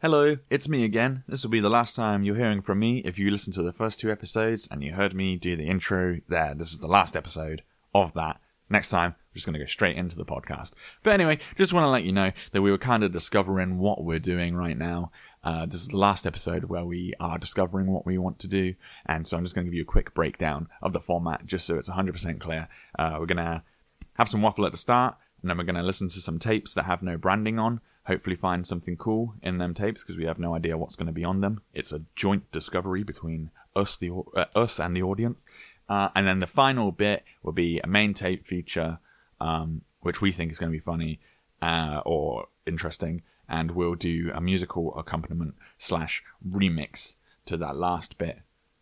Hello, it's me again. This will be the last time you're hearing from me. If you listened to the first two episodes and you heard me do the intro there, this is the last episode of that. Next time, we're just going to go straight into the podcast. But anyway, just want to let you know that we were kind of discovering what we're doing right now. Uh, this is the last episode where we are discovering what we want to do. And so I'm just going to give you a quick breakdown of the format just so it's 100% clear. Uh, we're going to have some waffle at the start, and then we're going to listen to some tapes that have no branding on. Hopefully, find something cool in them tapes because we have no idea what's going to be on them. It's a joint discovery between us, the uh, us, and the audience. Uh, and then the final bit will be a main tape feature, um, which we think is going to be funny uh, or interesting, and we'll do a musical accompaniment slash remix to that last bit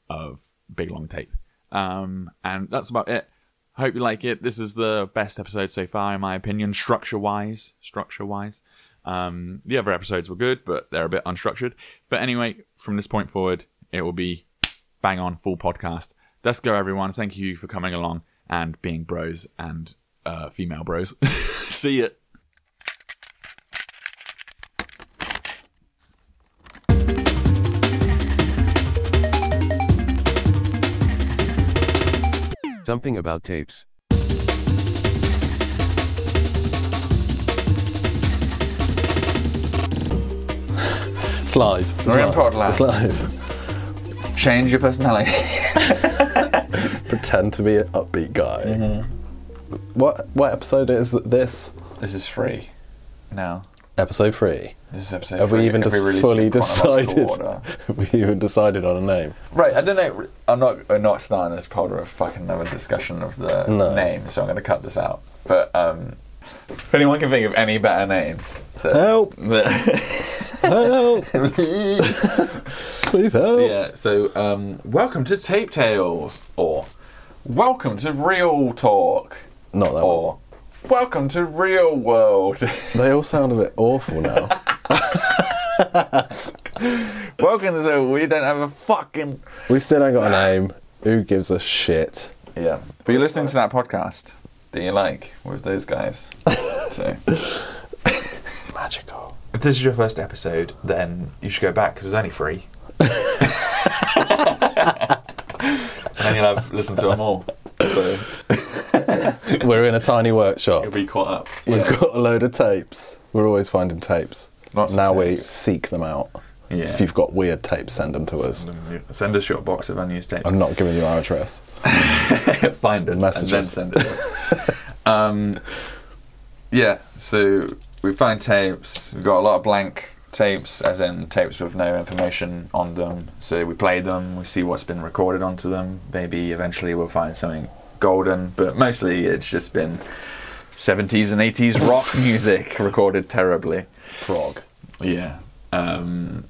of Big Long Tape. Um, and that's about it. Hope you like it. This is the best episode so far, in my opinion, structure wise. Structure wise. Um, the other episodes were good, but they're a bit unstructured. But anyway, from this point forward, it will be bang on full podcast. Let's go, everyone. Thank you for coming along and being bros and uh, female bros. See ya. Something about tapes. It's live. It's We're in live. It's live. Change your personality. Pretend to be an upbeat guy. Mm-hmm. What what episode is this? this is free. No, Episode three. this is episode. Have three. we even dis- release fully decided? Have we even decided on a name? Right, I don't know. I'm not. I'm not starting this part of a fucking another discussion of the No. name, so I'm going to cut this out. But um, if anyone can think of any better names, that, Help! that- Help! Please help! yeah. So, um, welcome to Tape Tales, or welcome to Real Talk, Not that one. or welcome to Real World. They all sound a bit awful now. welcome to the. We don't have a fucking. we still ain't got a name. Who gives a shit? Yeah, but you're listening to that podcast that you like with those guys. so. Magical. If this is your first episode, then you should go back because it's only free. and then you'll have listened to them all. So We're in a tiny workshop. you'll be caught up. We've Yeah. got a load of tapes. We're always finding tapes. Lots of now we seek them out. Yeah. If you've got weird tapes, send them to us. Send, them- send us your box of unused tapes. I'm not giving you our address. Find us and then send it. um, yeah, so we find tapes. We've got a lot of blank tapes, as in tapes with no information on them. So we play them, we see what's been recorded onto them. Maybe eventually we'll find something golden, but mostly it's just been 70s and 80s rock music recorded terribly. Prog. Yeah. Um,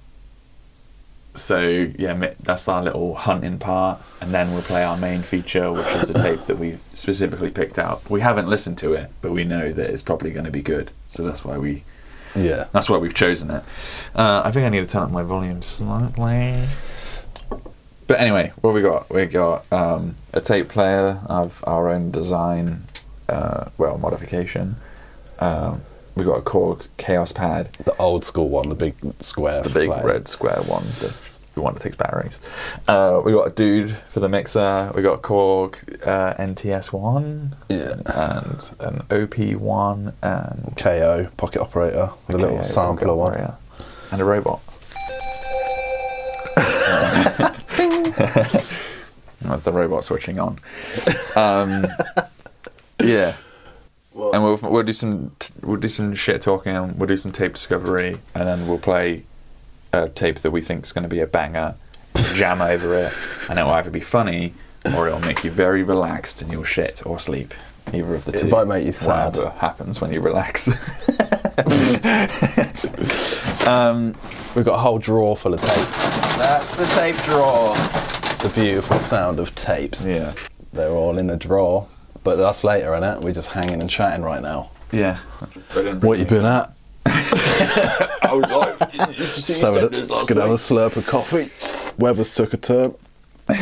so yeah, that's our little hunting part, and then we'll play our main feature, which is the tape that we specifically picked out. We haven't listened to it, but we know that it's probably going to be good, so that's why we Yeah. that's why we've chosen it. Uh, I think I need to turn up my volume slightly. But anyway, what we got? We got um, a tape player of our own design, uh, well modification. Um, we got a Korg Kaoss Pad, The old school one, the big square. the big flag. red square one, the, the one that takes batteries. Uh, we got a dude for the mixer. We got a Korg uh, NTS one, Yeah. and an OP one, and KO, pocket operator, the little KO sampler one. operator, and a robot. That's the robot switching on. Um, yeah, and we'll we'll do some t- we'll do some shit talking. We'll do some tape discovery, and then we'll play a tape that we think is going to be a banger. Jam over it, and it'll either be funny or it'll make you very relaxed and you'll shit or sleep. Either of the It two. might make you sad. Whatever happens when you relax. um, We've got a whole drawer full of tapes. that's the tape drawer. The beautiful sound of tapes. Yeah. They're all in the drawer, but that's later, innit? We're just hanging and chatting right now. Yeah. What you been at? I was like, did you see Just, having a, EastEnders just gonna have a week? slurp of coffee. Weather's took a turn.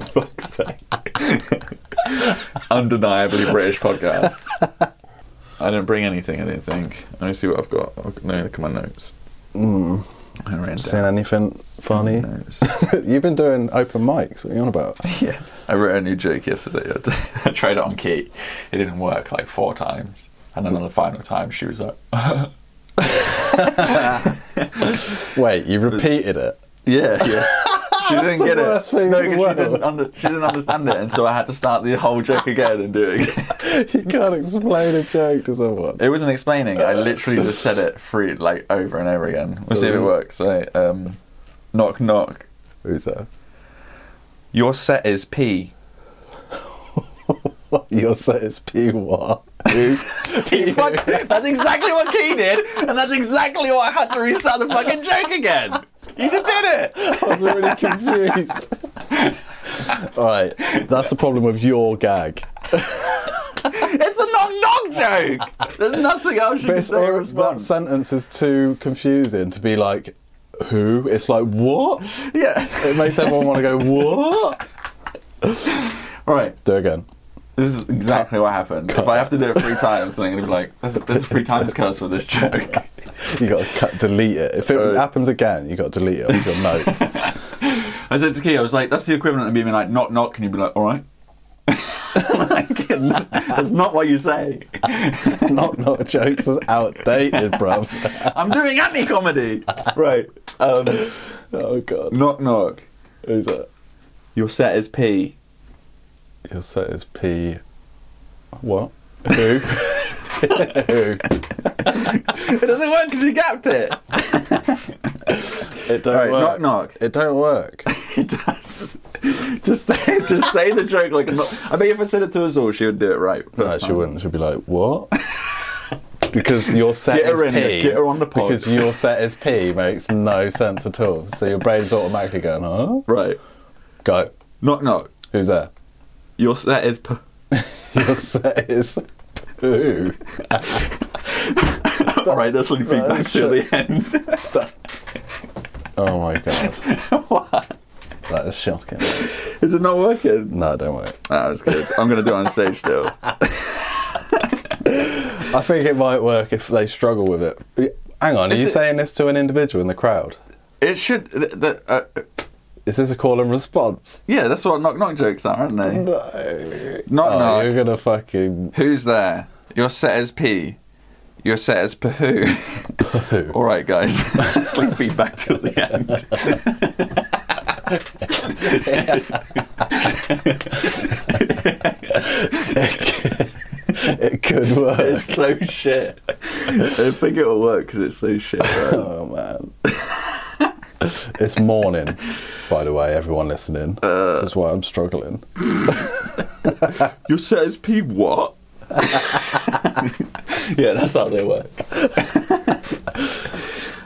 fuck's sake. Undeniably British podcast. I didn't bring anything. I didn't think. Let me see what I've got. I'll- Let me look at my notes. Mm. I ran Seen anything funny? You've been doing open mics. What are you on about? yeah, I wrote a new joke yesterday. I tried it on Kate. It didn't work like four times, and then on the final time, she was like, Wait, you repeated it? "Yeah, yeah." She didn't get it. no, because she didn't, under, she didn't understand it, and so I had to start the whole joke again and do it again. you can't explain a joke to someone. It wasn't explaining. I literally just said it free, like over and over again. We'll see if it works. Right. Um, knock knock. Who's that? Your set is P. Your set is P what? Fuck, that's exactly what Key did, and that's exactly why I had to restart the fucking joke again. You just did it. I was really confused. Alright, that's the problem with your gag. It's a knock knock joke. There's nothing else you But can it's say in all, that response. sentence is too confusing to be like, who? It's like, what? Yeah. It makes everyone want to go, what? All right. Do it again. This is exactly what happened. If I have to do it three times, then I'm gonna be like, "There's, there's three times curse for this joke." You got to cut, delete it. If it Right. happens again, you got to delete it off your notes. I said to Key, I was like, "That's the equivalent of being like, knock knock," and you'd be like, "All right." like, that's not what you say. knock knock jokes is outdated, bruv. I'm doing anti-comedy. Right. Um, Oh god. knock knock. Who's that? Your set is P. Your set is P. What? Who? Who? It doesn't work because you gapped it. It don't Right, work. knock knock. It don't work. It does. Just say, just say the joke like. a knock- I bet if I said it to us all, she would do it right. No, first she time. wouldn't. She'd be like, "What?" Because your set Get is her in P. here, get her on the pod. Because your set is P makes no sense at all. So your brain's automatically going, "Huh?" Right. Go. Knock knock. Who's there? Your set is. P- Your set is who? All right, that's only feedback That's till the end. Oh my god. what? That is shocking. Is it not working? No, don't worry. That was good. I'm gonna do it on stage still. I think it might work if they struggle with it. Hang on, are you it- saying this to an individual in the crowd? It should. The, the, uh, Is this a call and response? yeah, that's what knock knock jokes are, aren't they? No. Knock oh, knock. You're gonna fucking Who's there? Your set is P. Your set is Pahoo. All right, guys. Let's leave feedback till the end. it could work. It's so shit. I think it'll work because it's so shit. Right? Oh man. it's morning, by the way, everyone listening. Uh. this is why I'm struggling. Your set is P. What? yeah, that's how they work.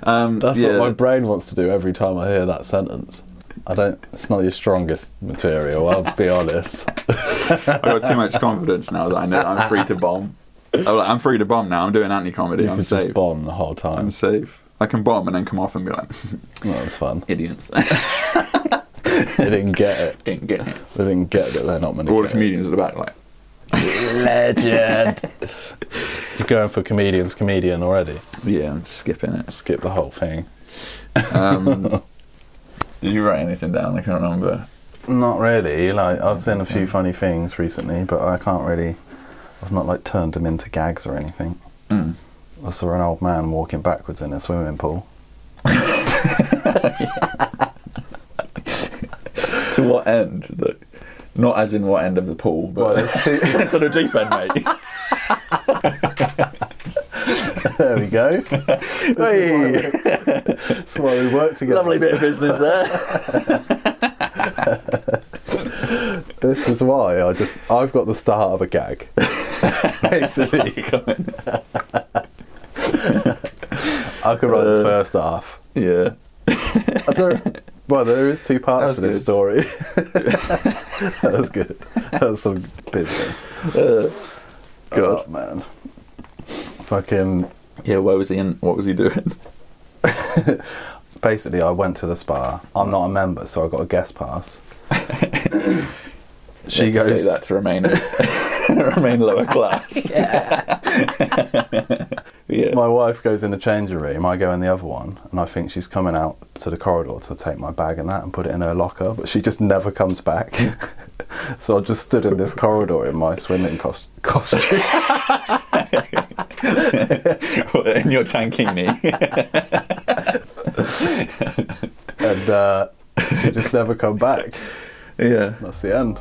um, That's yeah. what my brain wants to do every time I hear that sentence. I don't. It's not your strongest material. I'll be honest. I got too much confidence now that I know I'm free to bomb. I'm, free to bomb now. I'm doing anti-comedy. I'm safe. just bomb the whole time. I'm safe. I can bomb and then come off and be like, No, it's fun. idiots. They didn't get it. Didn't get it. They didn't get it that they're not many. All the comedians at the back like, Legend. You're going for comedian's comedian already. yeah, I'm skipping it. Skip the whole thing. Um, did you write anything down? I can't remember. Not really. Like I've seen a few funny things recently, but I can't really. I've not like turned them into gags or anything. Mm. I saw an old man walking backwards in a swimming pool. To what end? The, not as in what end of the pool, but there's two- to the deep end, mate. there we go. hey, That's why we work together. lovely bit of business there. This is why I just I've got the start of a gag. Basically, I could write the Uh, first half. yeah. I don't. Well, there is two parts to this good. story. that was good. That was some business. Uh, God, God. man. Fucking. Yeah, where was he in? What was he doing? Basically, I went to the spa. I'm not a member, so I got a guest pass. she You goes. say that to remain remain lower class. Yeah. My wife goes in the changing room, I go in the other one, and I think she's coming out to the corridor to take my bag and that and put it in her locker, but she just never comes back. so I just stood in this corridor in my swimming cos- costume. and you're thanking me. and uh, she just never come back. yeah. That's the end.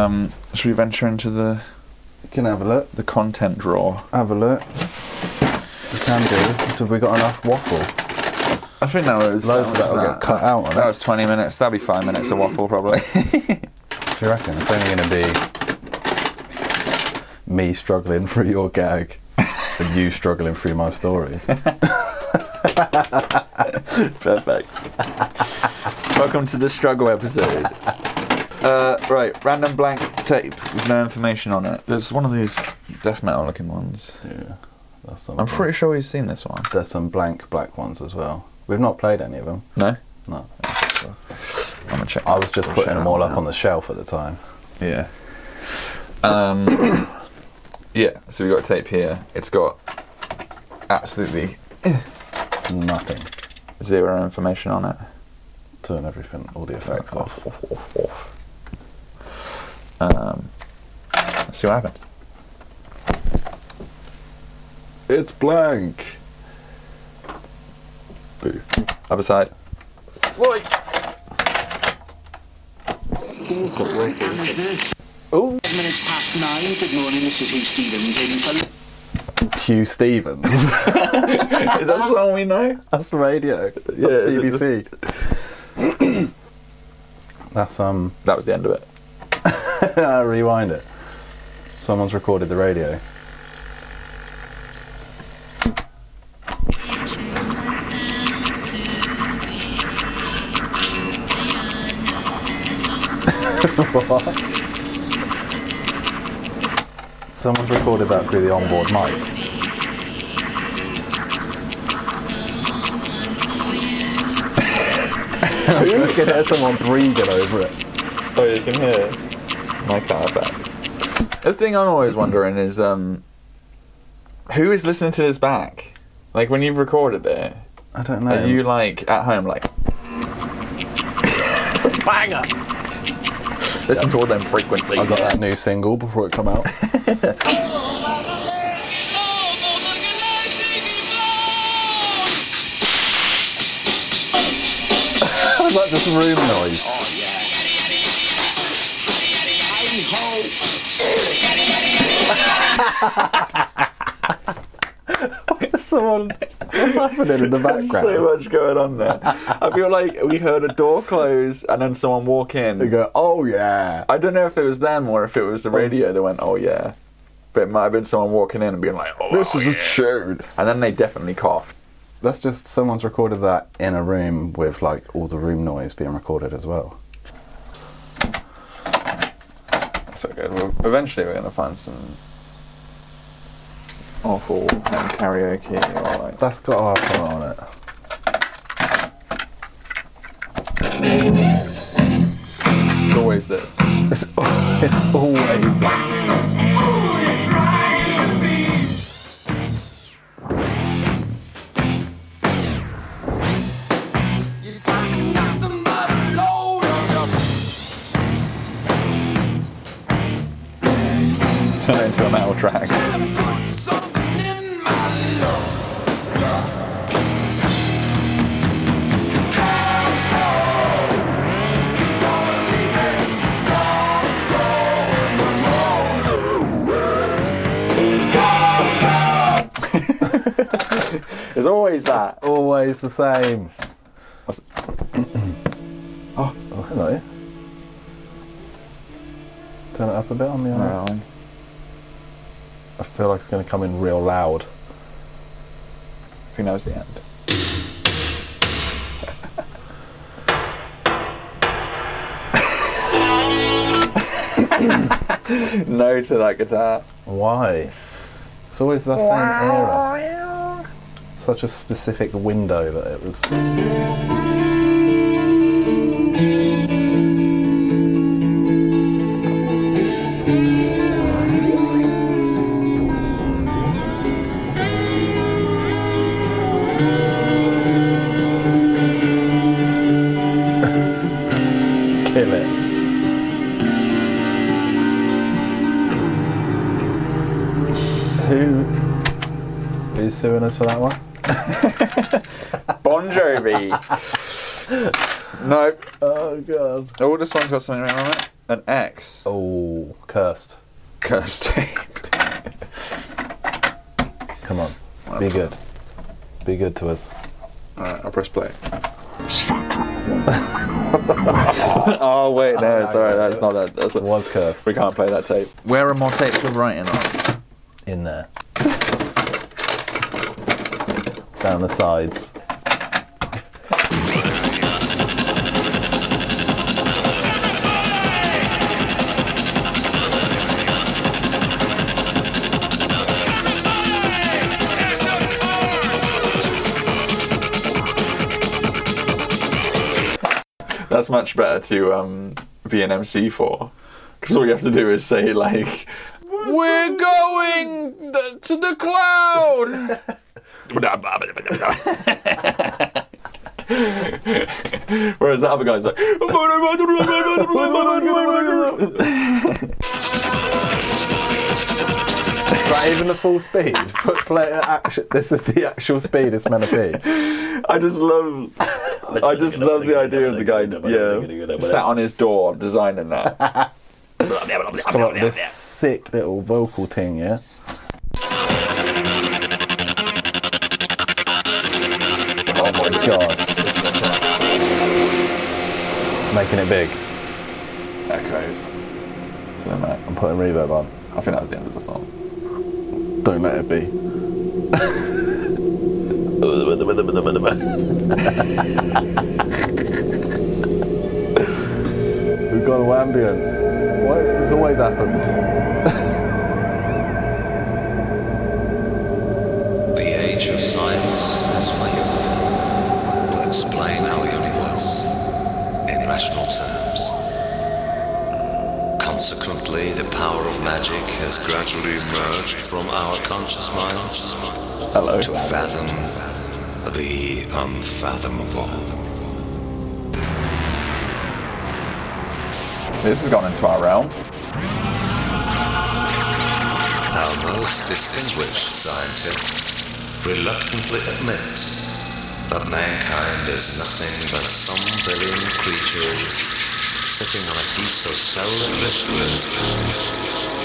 Um, should we venture into the You can have a look. the content drawer? Have a look. You can do. Have we got enough waffle? I think that was Loads of that will get cut out That it. was 20 minutes. That'll be five minutes of waffle, probably. Do you reckon? It's only going to be me struggling through your gag and you struggling through my story. Perfect. Welcome to the struggle episode. Uh, right, random blank tape with no information on it. There's one of these death metal looking ones. Yeah, that's some. I'm pretty sure we've seen this one. There's some blank black ones as well. We've not played any of them. No? No. I'm gonna check. I was just putting them all up on the shelf at the time. Yeah. Um, yeah, so we got a tape here. It's got absolutely Nothing. zero information on it. Turn everything, all the effects off. off, off, off. Um, let's see what happens. It's blank. Boo. Other side. Fight! Oh, minutes past nine. Good morning, this is Hugh Stevens Hugh Stevens. Is that the song we know? That's radio. That's Yeah, BBC. That's um. That was the end of it. rewind it. Someone's recorded the radio. Someone's recorded that through the onboard mic. I can hear someone breathing over it. Oh, you can hear my car effects. The thing I'm always wondering is, um, who is listening to this back? Like when you've recorded it, I don't know. are you like at home like? banger? Listen to all them frequencies. I got that new single before it come out. Was that just room noise? Someone, what's happening in the There's background? so much going on there. I feel like we heard a door close and then someone walk in. They go, oh yeah. I don't know if it was them or if it was the oh. radio that went, "Oh yeah," but it might have been someone walking in and being like, "Oh, This oh, is yeah." a tune. and then they definitely coughed. That's just someone's recorded that in a room with like all the room noise being recorded as well. So good. Well, eventually, we're gonna find some awful and karaoke or like. That's got our on it. It's always this. It's, it's always that. Always the same. What's- oh, oh, hello. Turn it up a bit on the other. Alright. I feel like it's going to come in real loud. Who knows the end? no to that guitar. Why? It's always that same era. Such a specific window that it was. Kill it. Who's suing us for that one? No. Oh god. Oh, this one's got something wrong on it. An X. Oh, cursed. Cursed tape. Come on, be good. Be good to us. Alright, I'll press play. oh wait, no, sorry, that's not that. That's It was cursed. we can't play that tape. Where are more tapes with writing on? In there. Down the sides. That's much better to um, be an MC for, because all you have to do is say like, "We're going th- to the cloud." Whereas the other guy's like, even the full speed. Put play at action. This is the actual speed it's meant to be. I just love, I just love the idea of the guy, yeah, sat on his door designing that. Come up this sick little vocal thing, yeah. Oh my god. Making it big. Echoes to the max. I'm putting reverb on. I think that was the end of the song. Don't let it be. We've gone ambient. What? It's always happened. The age of science has failed to explain our universe in rational terms. Consequently, the power of magic has gradually emerged from our conscious minds Hello. to fathom the unfathomable. This has gone into our realm. Our most distinguished scientists reluctantly admit that mankind is nothing but some billion creatures sitting on a piece of solar driftwood,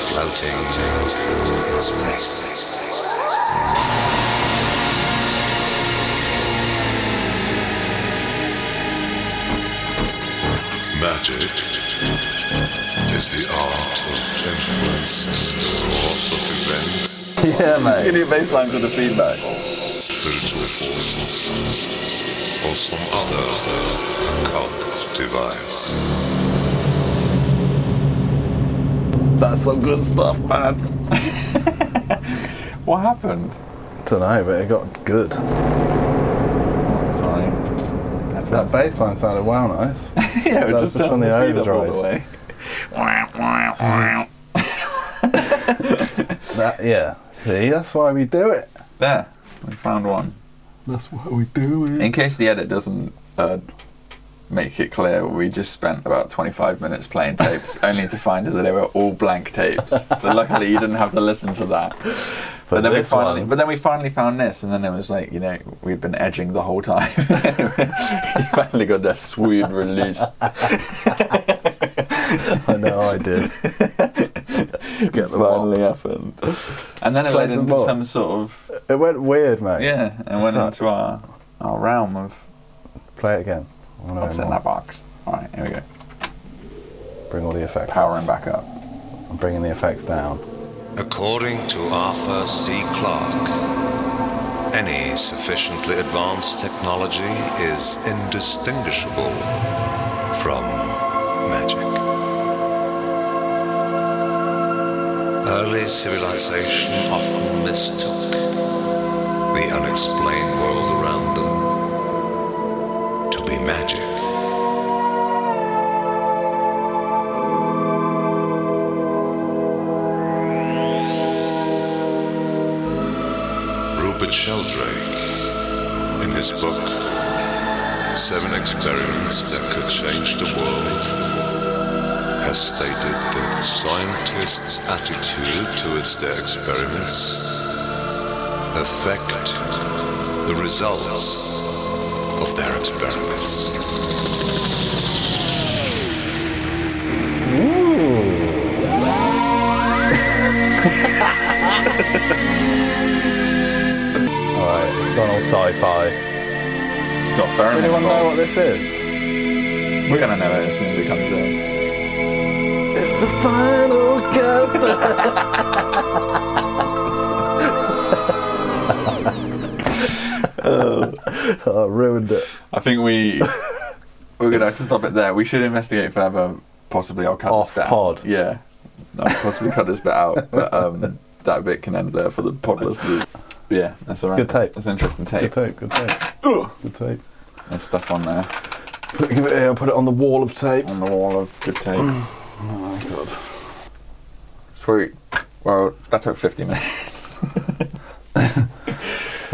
floating in space. Magic is the art of influencing the course of events yeah, mate. You need bass lines the feedback. spiritual forces or some other occult device. That's some good stuff, man. What happened? Don't know, but it got good. Sorry. That bass line sounded well nice. yeah, that was just from the overdrive. That, yeah. See, that's why we do it. There, we found one. That's why we do it. In case the edit doesn't uh, make it clear, we just spent about 25 minutes playing tapes, only to find that they were all blank tapes. So luckily, you didn't have to listen to that. But, then we finally, one- but then we finally found this, and then it was like, you know, we'd been edging the whole time. you finally got that sweet release. I know I did. Get the finally happened. And then it Play led into more. some sort of It went weird, mate. yeah, and went into our our realm of Play it again. I what's in that box. All right, here we go. Bring all the effects. Powering back up. I'm bringing the effects down. According to Arthur C. Clarke, any sufficiently advanced technology is indistinguishable from magic. Early civilization often mistook the unexplained world around them to be magic. Rupert Sheldrake, in his book Seven Experiments That Could Change the World, has stated that scientists' attitude towards their experiments affect the results of their experiments. Alright, it's gone all sci-fi. It's got Ferriman Does anyone know what this is? We're gonna know it as soon as it comes in. It's the final countdown. I ruined it. I think we we're gonna have to stop it there. We should investigate further. Possibly, I'll cut Off this bit pod. out. Yeah, I'll possibly cut this bit out. But um, that bit can end there for the pod listeners. But yeah, that's alright. Good tape. That's an interesting tape. Good tape. tape, good tape. Good tape. There's stuff on there Put, give it here, put it on the wall of tapes. on the wall of good tape. Oh my god. Sweet. Well, that took 50 minutes.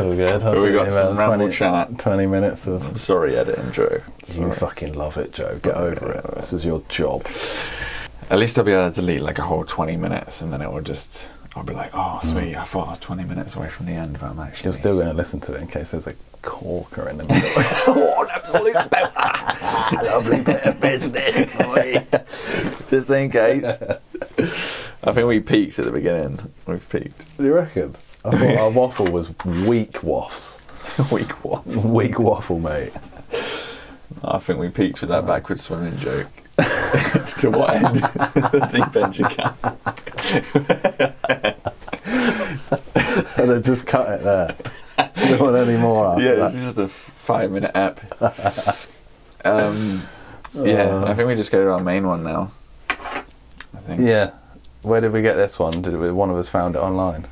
So good. We got some about ramble 20, chat. 20 minutes of. I'm sorry, editing Joe. You fucking love it, Joe. Get over it. This is your job. At least I'll be able to delete like a whole 20 minutes and then it will just. I'll be like, oh, sweet, mm. I thought I was 20 minutes away from the end, but I'm actually. You're still going to listen to it in case there's a corker in the middle. oh, an absolute belter. Lovely bit of business, boy. Just in case. I think we peaked at the beginning. We've peaked. Do you reckon? I thought our waffle was weak waffs. Week one. Weak waffle, mate. I think we peaked with that backward swimming joke. to what end? the deep end you can. And then just cut it there. Don't want any more after Yeah, that. just a five minute app. um, yeah, I think we just go to our main one now. I think. Yeah. Where did we get this one? Did we, one of us found it online?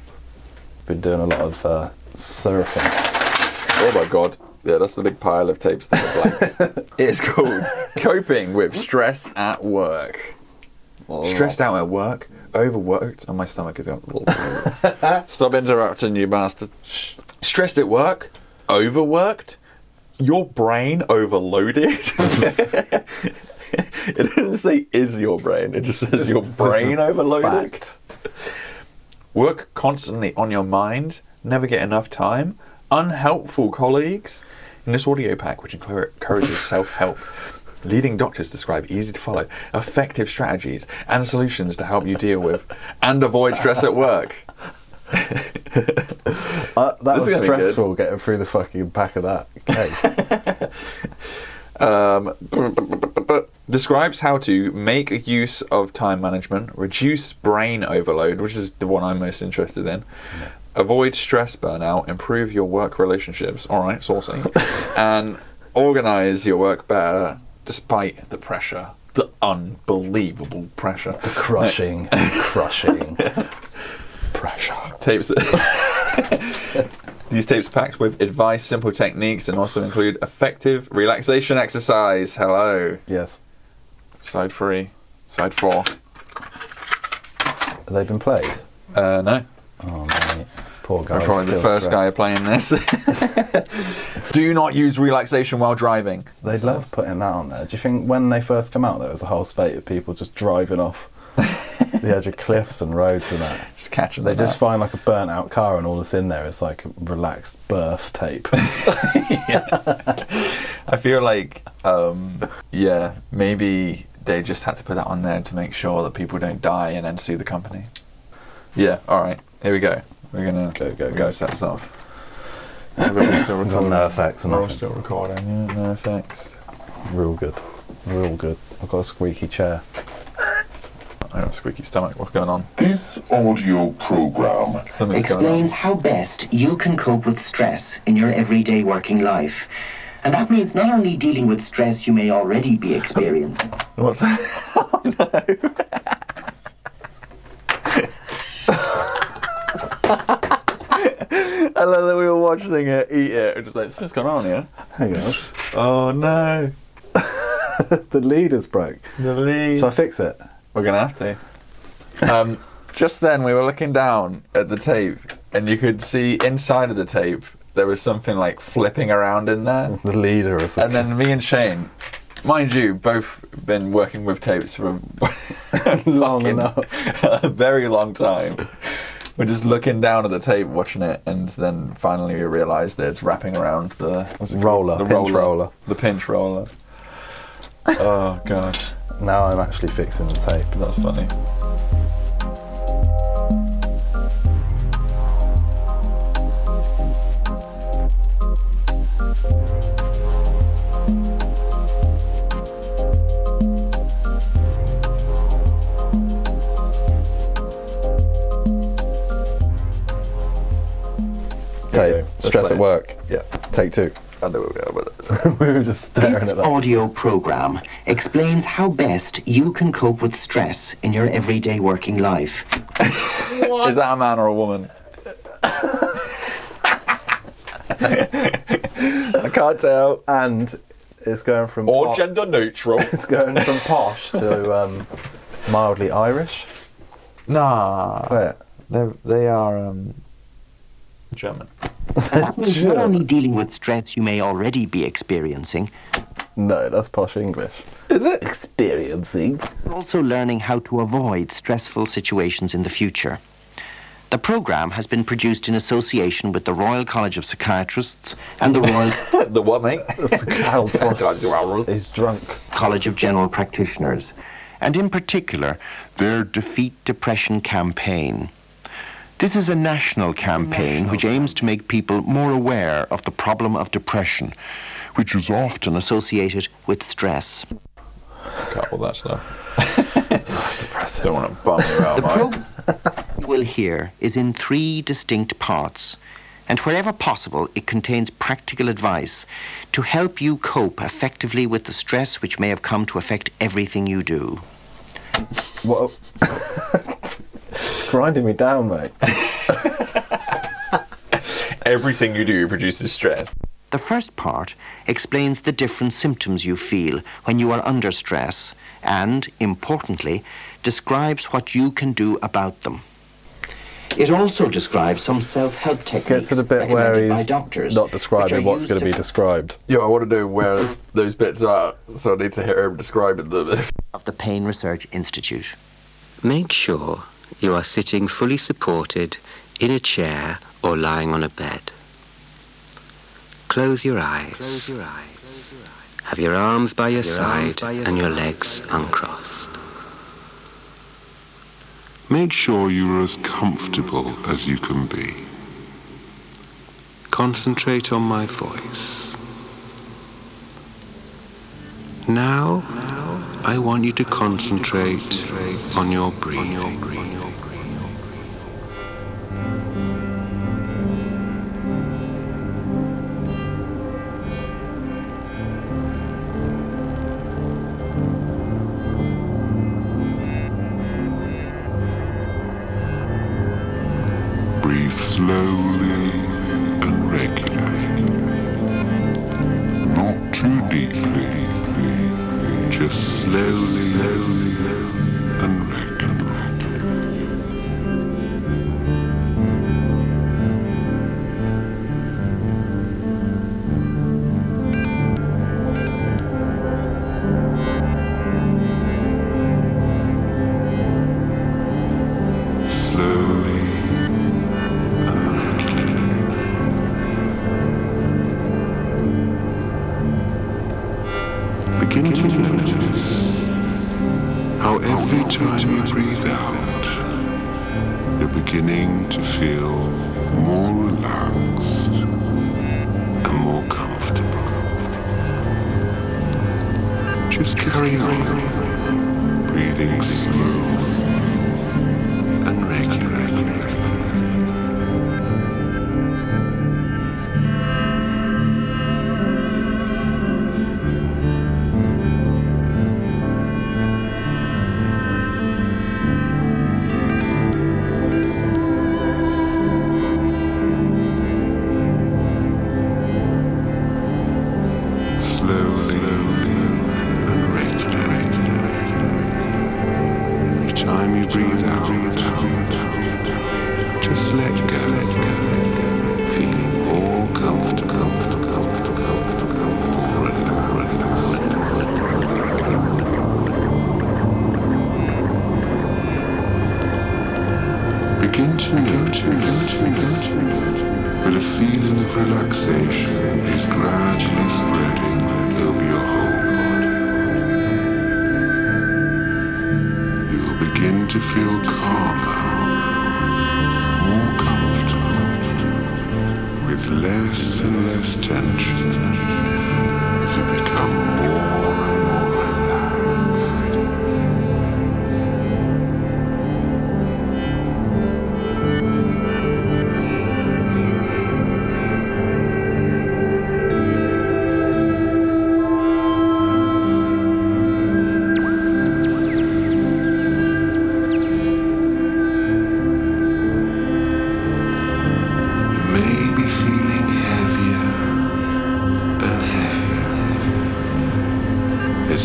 Been doing a lot of uh, surfing. Oh my god. Yeah, that's the big pile of tapes that it's called Coping with Stress at Work. Stressed out at work, overworked, and my stomach is going. Stop interrupting, you bastard. Stressed at work, overworked, your brain overloaded. it doesn't say is your brain, it just says your brain overloaded. Fact. Work constantly on your mind, never get enough time, unhelpful colleagues. In this audio pack, which encourages self help, leading doctors describe easy to follow, effective strategies and solutions to help you deal with and avoid stress at work. Uh, that This was gonna be good. stressful getting through the fucking back of that case. Um, describes how to make use of time management, reduce brain overload, which is the one I'm most interested in. Avoid stress burnout, improve your work relationships. All right, saucy, and organize your work better despite the pressure, the unbelievable pressure. The crushing, crushing. pressure. Tapes. These tapes are packed with advice, simple techniques, and also include effective relaxation exercise. Hello. Yes. Side three. Side four. Have they been played? Uh, no. Oh, mate. Poor guy. I'm probably the first guy playing this. Do not use relaxation while driving. They'd love putting that on there. Do you think when they first come out, there was a whole spate of people just driving off the edge of cliffs and roads and that? Just catching them. They just find like a burnt out car and all that's in there is like a relaxed birth tape. I feel like, um, yeah, maybe they just had to put that on there to make sure that people don't die and then sue the company. Yeah, all right. Here we go. We're gonna Go, go, go. set this off. Yeah, we're still recording. no effects We're all still recording. Yeah, no effects. Real good. Real good. I've got a squeaky chair. I have a squeaky stomach. What's going on? This audio program Something's explains how best you can cope with stress in your everyday working life. And that means not only dealing with stress you may already be experiencing, What's Oh no. I love that we were watching it eat it. We're just like, what's going on here? Hang on. Oh no. the lead leader's broke. The lead. Shall I fix it? We're gonna have to. Um, just then, we were looking down at the tape, and you could see inside of the tape there was something like flipping around in there. The leader of the And then me and Shane, mind you, both been working with tapes for Long enough. a very long time. We're just looking down at the tape, watching it, and then finally we realised that it's wrapping around the what's it called? Roller, the pinch roller. the pinch roller. Oh god, Now I'm actually fixing the tape. that's funny. Okay, stress at work. Yeah, Take two. I know where we are with it. we were just staring this at that. audio program explains how best you can cope with stress in your everyday working life. Is that a man or a woman? I can't tell. And it's going from Or po- gender neutral? It's going from posh to um, mildly Irish. nah, Where? they they are um, German. And that means not only dealing with stress you may already be experiencing, No, that's posh English. Is it? Experiencing. but also learning how to avoid stressful situations in the future. The program has been produced in association with the Royal College of Psychiatrists and the Royal the what, mate? Hal Frost is drunk. College of General Practitioners, and in particular, their Defeat Depression campaign. This is a national campaign which aims to make people more aware of the problem of depression, which is often associated with stress. Cut all that stuff. That's Depressing. Don't want to bum you out, The mate. program you will hear is in three distinct parts, and wherever possible, it contains practical advice to help you cope effectively with the stress which may have come to affect everything you do. What? Grinding me down, mate. Everything you do produces stress. The first part explains the different symptoms you feel when you are under stress and, importantly, describes what you can do about them. It also describes some self-help techniques Get to the bit where recommended by he's doctors, not describing what's used going to be described. Yeah, I want to know where those bits are, so I need to hear him describing them. of the Pain Research Institute. Make sure you are sitting fully supported in a chair or lying on a bed. Close your eyes. Close your eyes. Have your arms by your side and your legs uncrossed. Make sure you're as comfortable as you can be. Concentrate on my voice. Now, I want you to concentrate on your breathing. Just slowly and Just let go. Feeling all comfortable, comfortable, comfortable, more and more and. Begin to notice that a feeling of relaxation is gradually spreading over your whole body. You will begin to feel calm.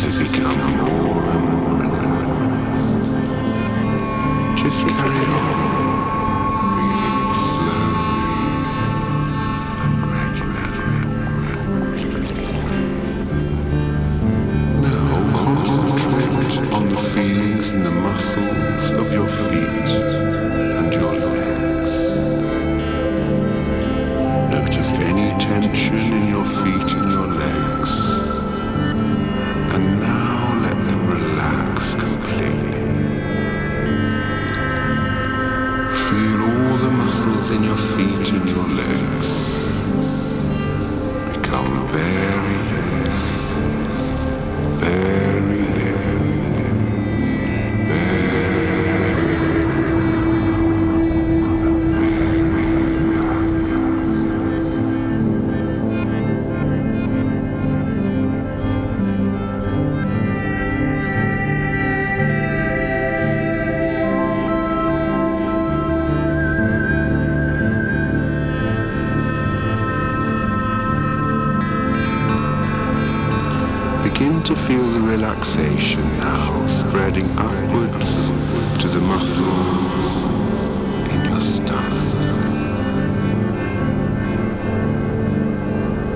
As you become more Begin to feel the relaxation now spreading upwards to the muscles in your stomach.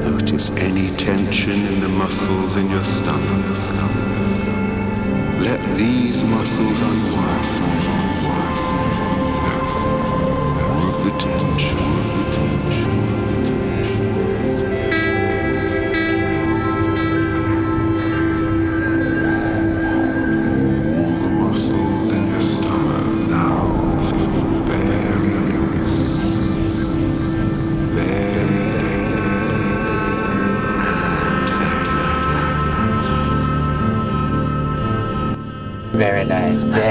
Notice any tension in the muscles in your stomach. Let these muscles unwind. Tension. The tension. Nice.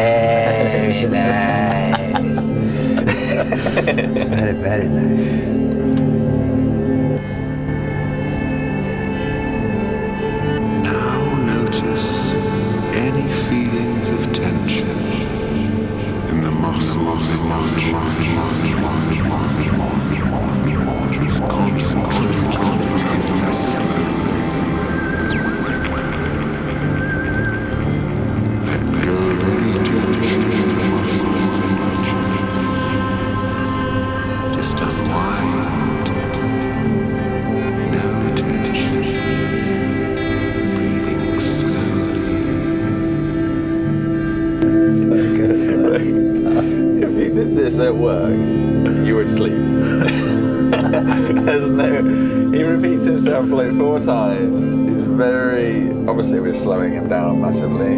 At work, you would sleep. No. He repeats himself like four times. He's very. Obviously, we're slowing him down massively.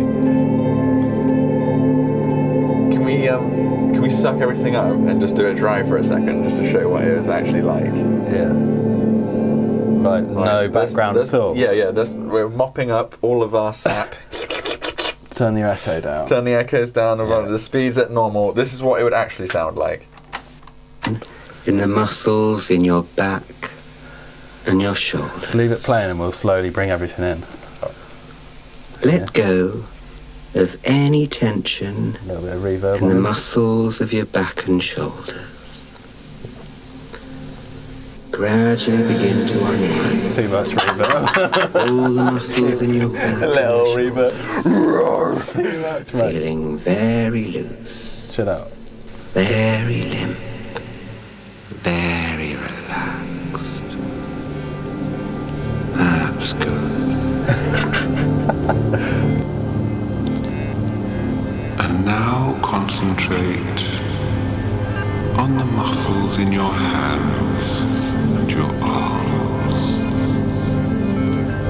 Can we um? Can we suck everything up and just do it dry for a second, just to show what it was actually like? Yeah. Like, no Right, let's- background let's- at all. Yeah, yeah. That's, we're mopping up all of our sap. Turn the echo down. Turn the echoes down. and run Yeah. The speeds at normal. This is what it would actually sound like. in the muscles in your back and your shoulders. Just leave it playing and we'll slowly bring everything in. Let go of any tension A little bit of reverb in the it. muscles of your back and shoulders. Gradually begin to unwind Too much reverb. all the muscles in your back and Little reverb. Too much, mate. feeling very loose, Chill out. very limp, very relaxed. That's good. and now concentrate on the muscles in your hands your arms.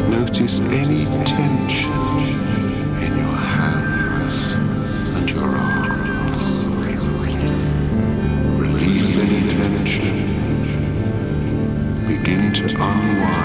Notice any tension in your hands and your arms. Release any tension. Begin to unwind.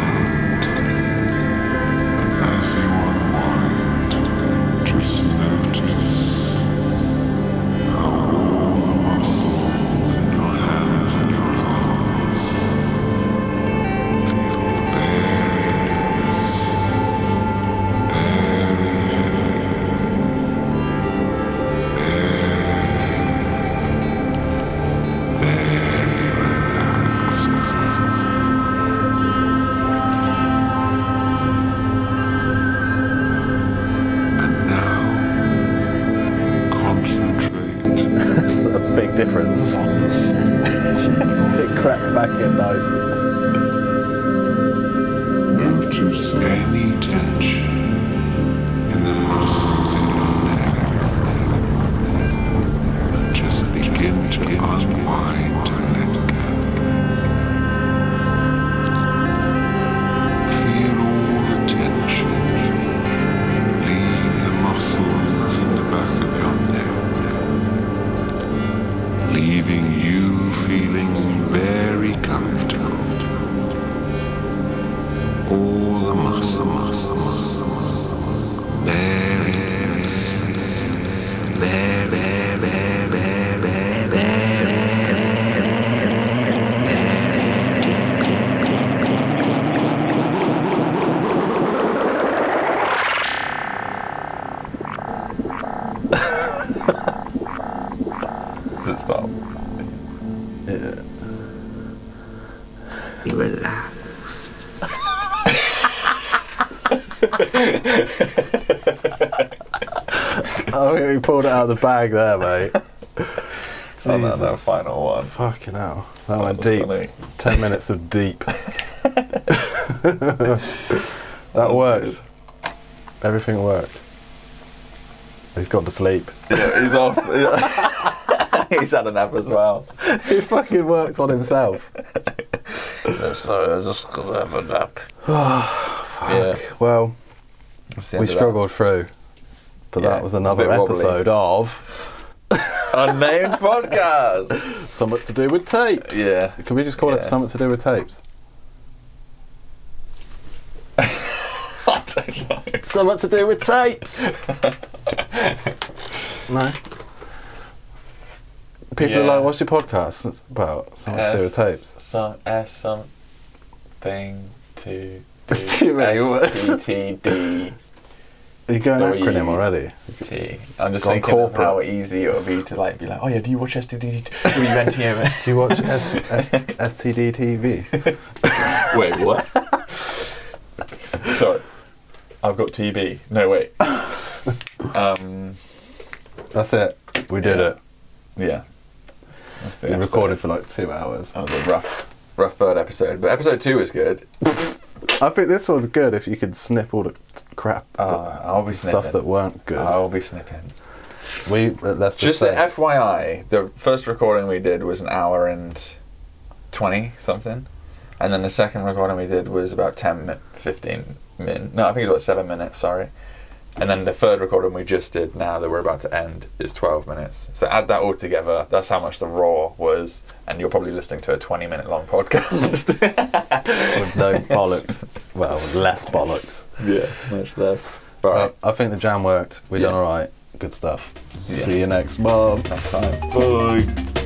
Difference. it cracked back in nicely. Oh, we pulled it out of the bag there, mate. Oh, no, that final one. Fucking hell. That went deep. funny. Ten minutes of deep. that worked. Everything worked. He's gone to sleep. Yeah, he's off. he's had a nap as well. he fucking works on himself. So I'm just gonna have a nap. yeah, Well, we that. struggled through. But Yeah, that was another wobbly. episode of Unnamed podcast. Something to do with tapes. Yeah. Can we just call Yeah. it something to do with tapes? I don't know. Something to do with tapes. no. People are like, "What's your podcast It's about?" Something to do with tapes. Some S something to It's too many words. You going W- acronym already? T. I'm just Gone thinking of corporate. how easy it would be to like be like, oh yeah, do you watch STD? Were you NTM? Do you watch S- S- STD TV? Wait, what? Sorry, I've got TB. No wait. Um, That's it. We did Yeah. it. yeah. That's the We episode. recorded for like two hours. That was a rough, rough third episode, but episode two is good. I think this one's good if you could snip all the crap, Uh, I'll be stuff snipping. that weren't good. I'll be snipping. We let's Just just, the FYI, the first recording we did was an hour and 20 something. And then the second recording we did was about 10, 15 min. No, I think it was about 7 minutes, sorry. And then the third recording we just did now that we're about to end is 12 minutes. So add that all together, that's how much the raw was. And you're probably listening to a 20 minute long podcast. with no bollocks. Well, with less bollocks. yeah, much less. All Right. I think the jam worked. We Yeah. done all right. Good stuff. Yeah. See you next month. next time. Bye.